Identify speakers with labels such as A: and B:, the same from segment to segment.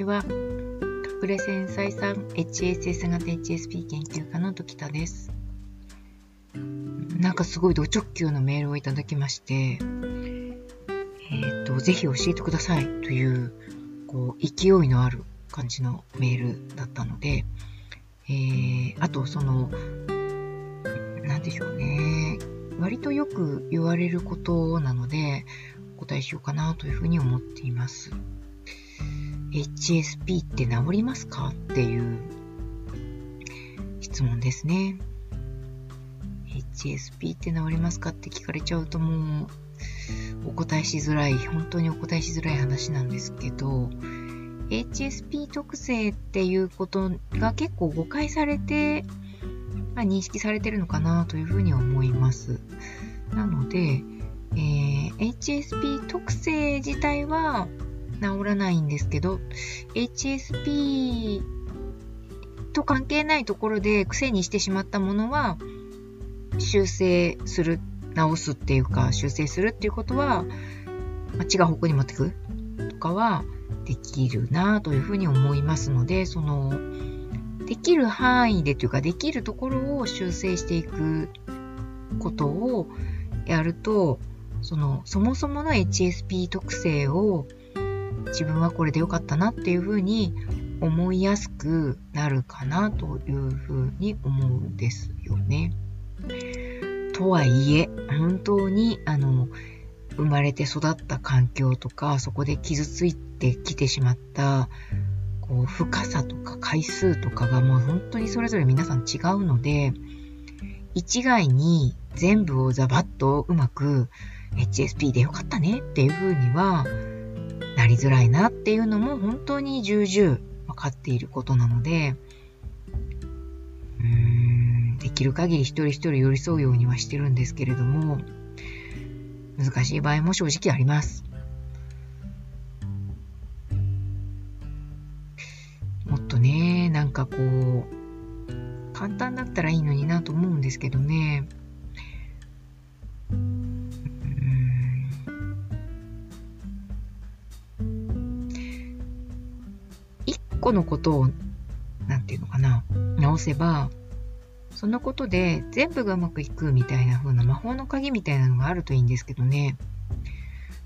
A: ちは。隠れ繊細さん HSS 型 HSP 研究家の時田です。なんかすごいド直球のメールをいただきまして、えっ、ー、と、ぜひ教えてくださいという、こう、勢いのある感じのメールだったので、えー、あとその、なんでしょうね。割とよく言われることなので、お答えしようかなというふうに思っています。HSP って治りますか？っていう質問ですね。HSP って治りますかって聞かれちゃうともうお答えしづらい、本当にお答えしづらい話なんですけど、HSP 特性っていうことが結構誤解されて、まあ、認識されてるのかなというふうに思います。なので、えー、HSP 特性自体は治らないんですけど、HSP と関係ないところで癖にしてしまったものは修正する、直すっていうか修正するっていうことは、まあ、違う方向に持っていくとかはできるなというふうに思いますので、その、できる範囲でというか、できるところを修正していくことをやると、その、そもそもの HSP 特性を自分はこれで良かったなっていうふうに思いやすくなるかなというふうに思うんですよね。とはいえ、本当に、あの、生まれて育った環境とか、そこで傷ついてきてしまった、こう、深さとか回数とかがもう本当にそれぞれ皆さん違うので、一概に全部をザバッとうまく HSP でよかったねっていう風にはなりづらいなっていうのも本当に重々分かっていることなので、うーん、できる限り一人一人寄り添うようにはしてるんですけれども、難しい場合も正直あります。もっとね、なんかこう、簡単だったらいいのになと思うんですけどね。個のことを、なんていうのかな、直せば、そのことで全部がうまくいくみたいな風な魔法の鍵みたいなのがあるといいんですけどね。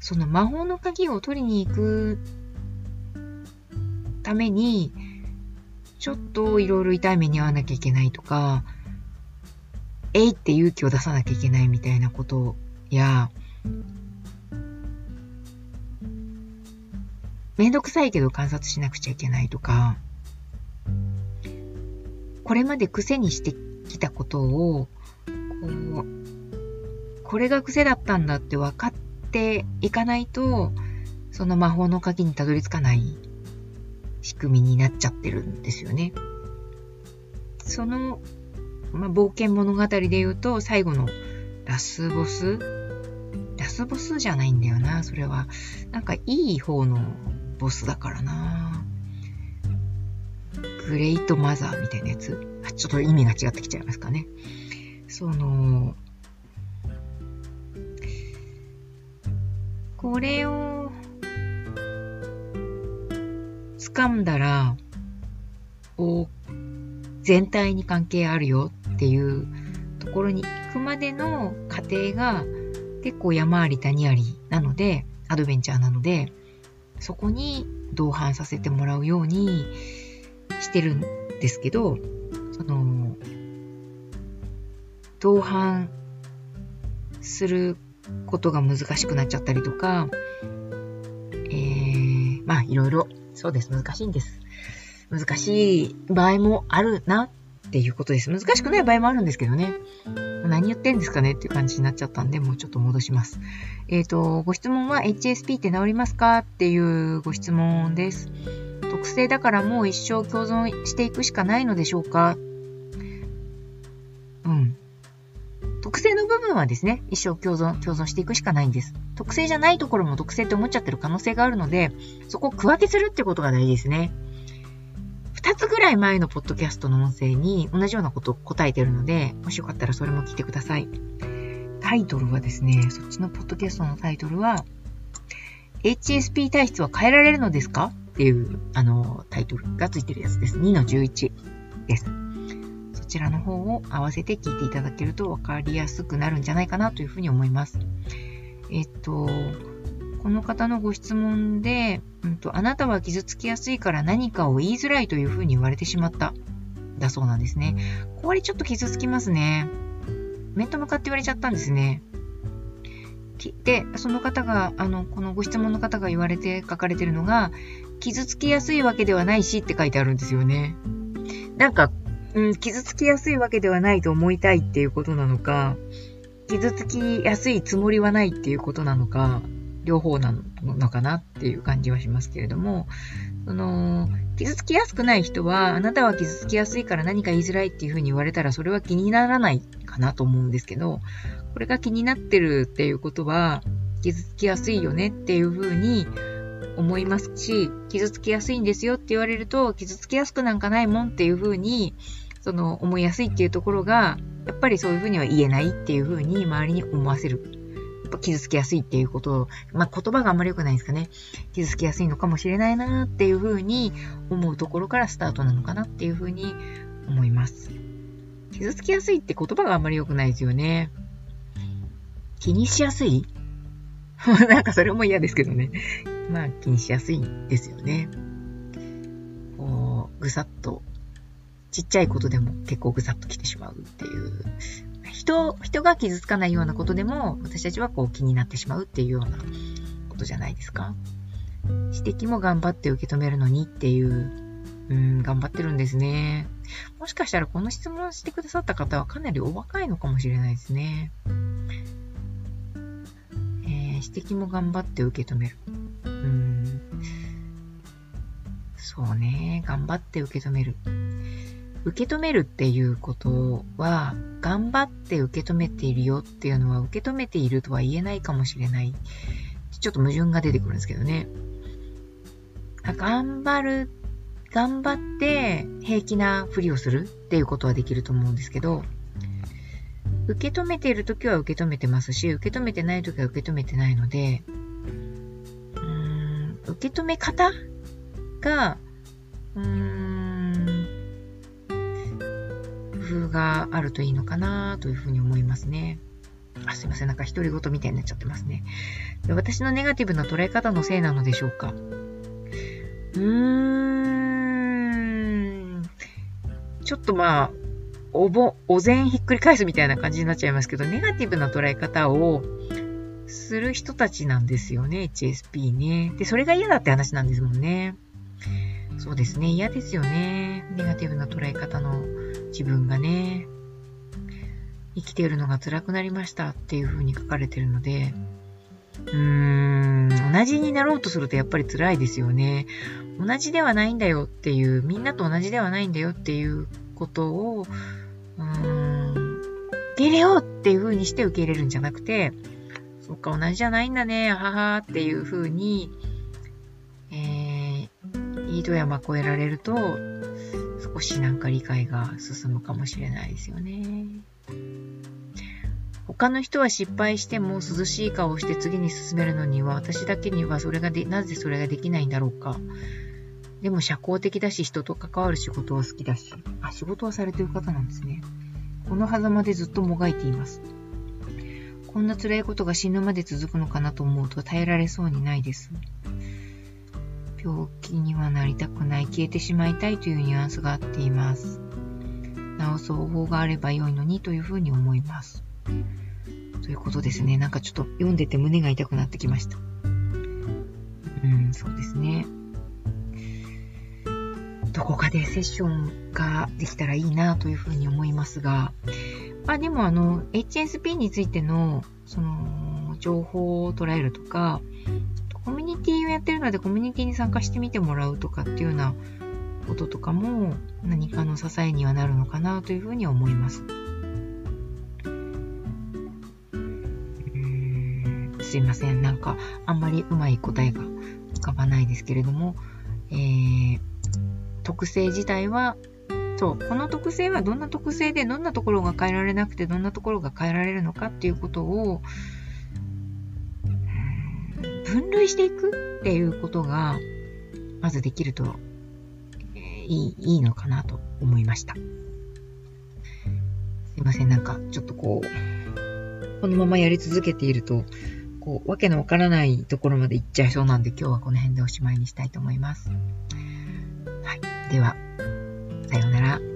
A: その魔法の鍵を取りに行くために、ちょっといろいろ痛い目に遭わなきゃいけないとか、えいって勇気を出さなきゃいけないみたいなことや、めんどくさいけど観察しなくちゃいけないとか、これまで癖にしてきたことを、こう、これが癖だったんだって分かっていかないと、その魔法の鍵にたどり着かない仕組みになっちゃってるんですよね。その、まあ、冒険物語で言うと、最後のラスボス？ラスボスじゃないんだよな、それは。なんかいい方のボスだからな。グレイトマザーみたいなやつ。ちょっと意味が違ってきちゃいますかね。その、これを掴んだら、お全体に関係あるよっていうところに行くまでの過程が結構山あり谷ありなので、アドベンチャーなので、そこに同伴させてもらうようにしてるんですけど、その、同伴することが難しくなっちゃったりとか、えー、まあいろいろ、そうです、難しいんです。難しい場合もあるなっていうことです。難しくない場合もあるんですけどね。何言ってんですかねっていう感じになっちゃったんで、もうちょっと戻します。えっ、ー、と、ご質問は HSP って治りますかっていうご質問です。特性だからもう一生共存していくしかないのでしょうかうん。特性の部分はですね、一生共存、共存していくしかないんです。特性じゃないところも特性って思っちゃってる可能性があるので、そこを区分けするってことが大事ですね。二つぐらい前のポッドキャストの音声に同じようなことを答えてるので、もしよかったらそれも聞いてください。タイトルはですね、そっちのポッドキャストのタイトルは、HSP 体質は変えられるのですか？っていう、あの、タイトルがついてるやつです。2の11です。そちらの方を合わせて聞いていただけると分かりやすくなるんじゃないかなというふうに思います。えっと、この方のご質問で、うんと、あなたは傷つきやすいから何かを言いづらいというふうに言われてしまった。だそうなんですね。これちょっと傷つきますね。面と向かって言われちゃったんですね。で、その方が、あの、このご質問の方が言われて書かれてるのが、傷つきやすいわけではないしって書いてあるんですよね。なんか、うん、傷つきやすいわけではないと思いたいっていうことなのか、傷つきやすいつもりはないっていうことなのか、両方なのかなっていう感じはしますけれども、その、傷つきやすくない人は、あなたは傷つきやすいから何か言いづらいっていうふうに言われたら、それは気にならないかなと思うんですけど、これが気になってるっていうことは、傷つきやすいよねっていうふうに思いますし、傷つきやすいんですよって言われると、傷つきやすくなんかないもんっていうふうに、その思いやすいっていうところが、やっぱりそういうふうには言えないっていうふうに周りに思わせるぱ傷つきやすいっていうことを、まあ、言葉があんまり良くないですかね。傷つきやすいのかもしれないなっていうふうに思うところからスタートなのかなっていうふうに思います。傷つきやすいって言葉があんまり良くないですよね。気にしやすい？なんかそれも嫌ですけどね。まあ気にしやすいんですよね。こう、ぐさっと、ちっちゃいことでも結構ぐさっと来てしまうっていう人、人が傷つかないようなことでも、私たちはこう気になってしまうっていうようなことじゃないですか。指摘も頑張って受け止めるのにっていう、うん、頑張ってるんですね。もしかしたらこの質問してくださった方はかなりお若いのかもしれないですね。えー、指摘も頑張って受け止める。うん。そうね。頑張って受け止める。受け止めるっていうことは、頑張って受け止めているよっていうのは、受け止めているとは言えないかもしれない。ちょっと矛盾が出てくるんですけどね。頑張る、頑張って平気なふりをするっていうことはできると思うんですけど、受け止めているときは受け止めてますし、受け止めてないときは受け止めてないので、うーん、受け止め方が、うーん、夫があるといいのかなというふうに思いますね。あ、すいません。なんか独り言みたいになっちゃってますね。で私のネガティブな捉え方のせいなのでしょうか。うーん。ちょっとまあ、おぼ、お膳ひっくり返すみたいな感じになっちゃいますけど、ネガティブな捉え方をする人たちなんですよね、HSP ね。で、それが嫌だって話なんですもんね。そうですね、嫌ですよね。ネガティブな捉え方の自分がね、生きているのが辛くなりましたっていう風に書かれてるので、うーん、同じになろうとするとやっぱり辛いですよね。同じではないんだよっていう、みんなと同じではないんだよっていうことを、うーん、受け入れようっていう風にして受け入れるんじゃなくて、そっか、同じじゃないんだね、ははっていう風に、えー、いいと山越えられると、少しなんか理解が進むかもしれないですよね。他の人は失敗しても涼しい顔をして次に進めるのには私だけにはそれがで、なぜそれができないんだろうか。でも社交的だし人と関わる仕事は好きだし。あ、仕事はされてる方なんですね。この狭間でずっともがいています。こんな辛いことが死ぬまで続くのかなと思うと耐えられそうにないです。病気にはなりたくない、消えてしまいたいというニュアンスがあっています。治す方法があれば良いのにというふうに思います。ということですね。なんかちょっと読んでて胸が痛くなってきました。うん、そうですね。どこかでセッションができたらいいなというふうに思いますが、まあでもあの、HSP についての、その、情報を捉えるとか、コミュニティをやってるのでコミュニティに参加してみてもらうとかっていうようなこととかも何かの支えにはなるのかなというふうに思います。すいません。なんかあんまりうまい答えが浮かばないですけれども、えー、特性自体はそう、この特性はどんな特性でどんなところが変えられなくてどんなところが変えられるのかっていうことを分類していくっていうことが、まずできると、えー、いい、いいのかなと思いました。すいません、なんか、ちょっとこう、このままやり続けていると、こう、わけのわからないところまで行っちゃいそうなんで、今日はこの辺でおしまいにしたいと思います。はい。では、さようなら。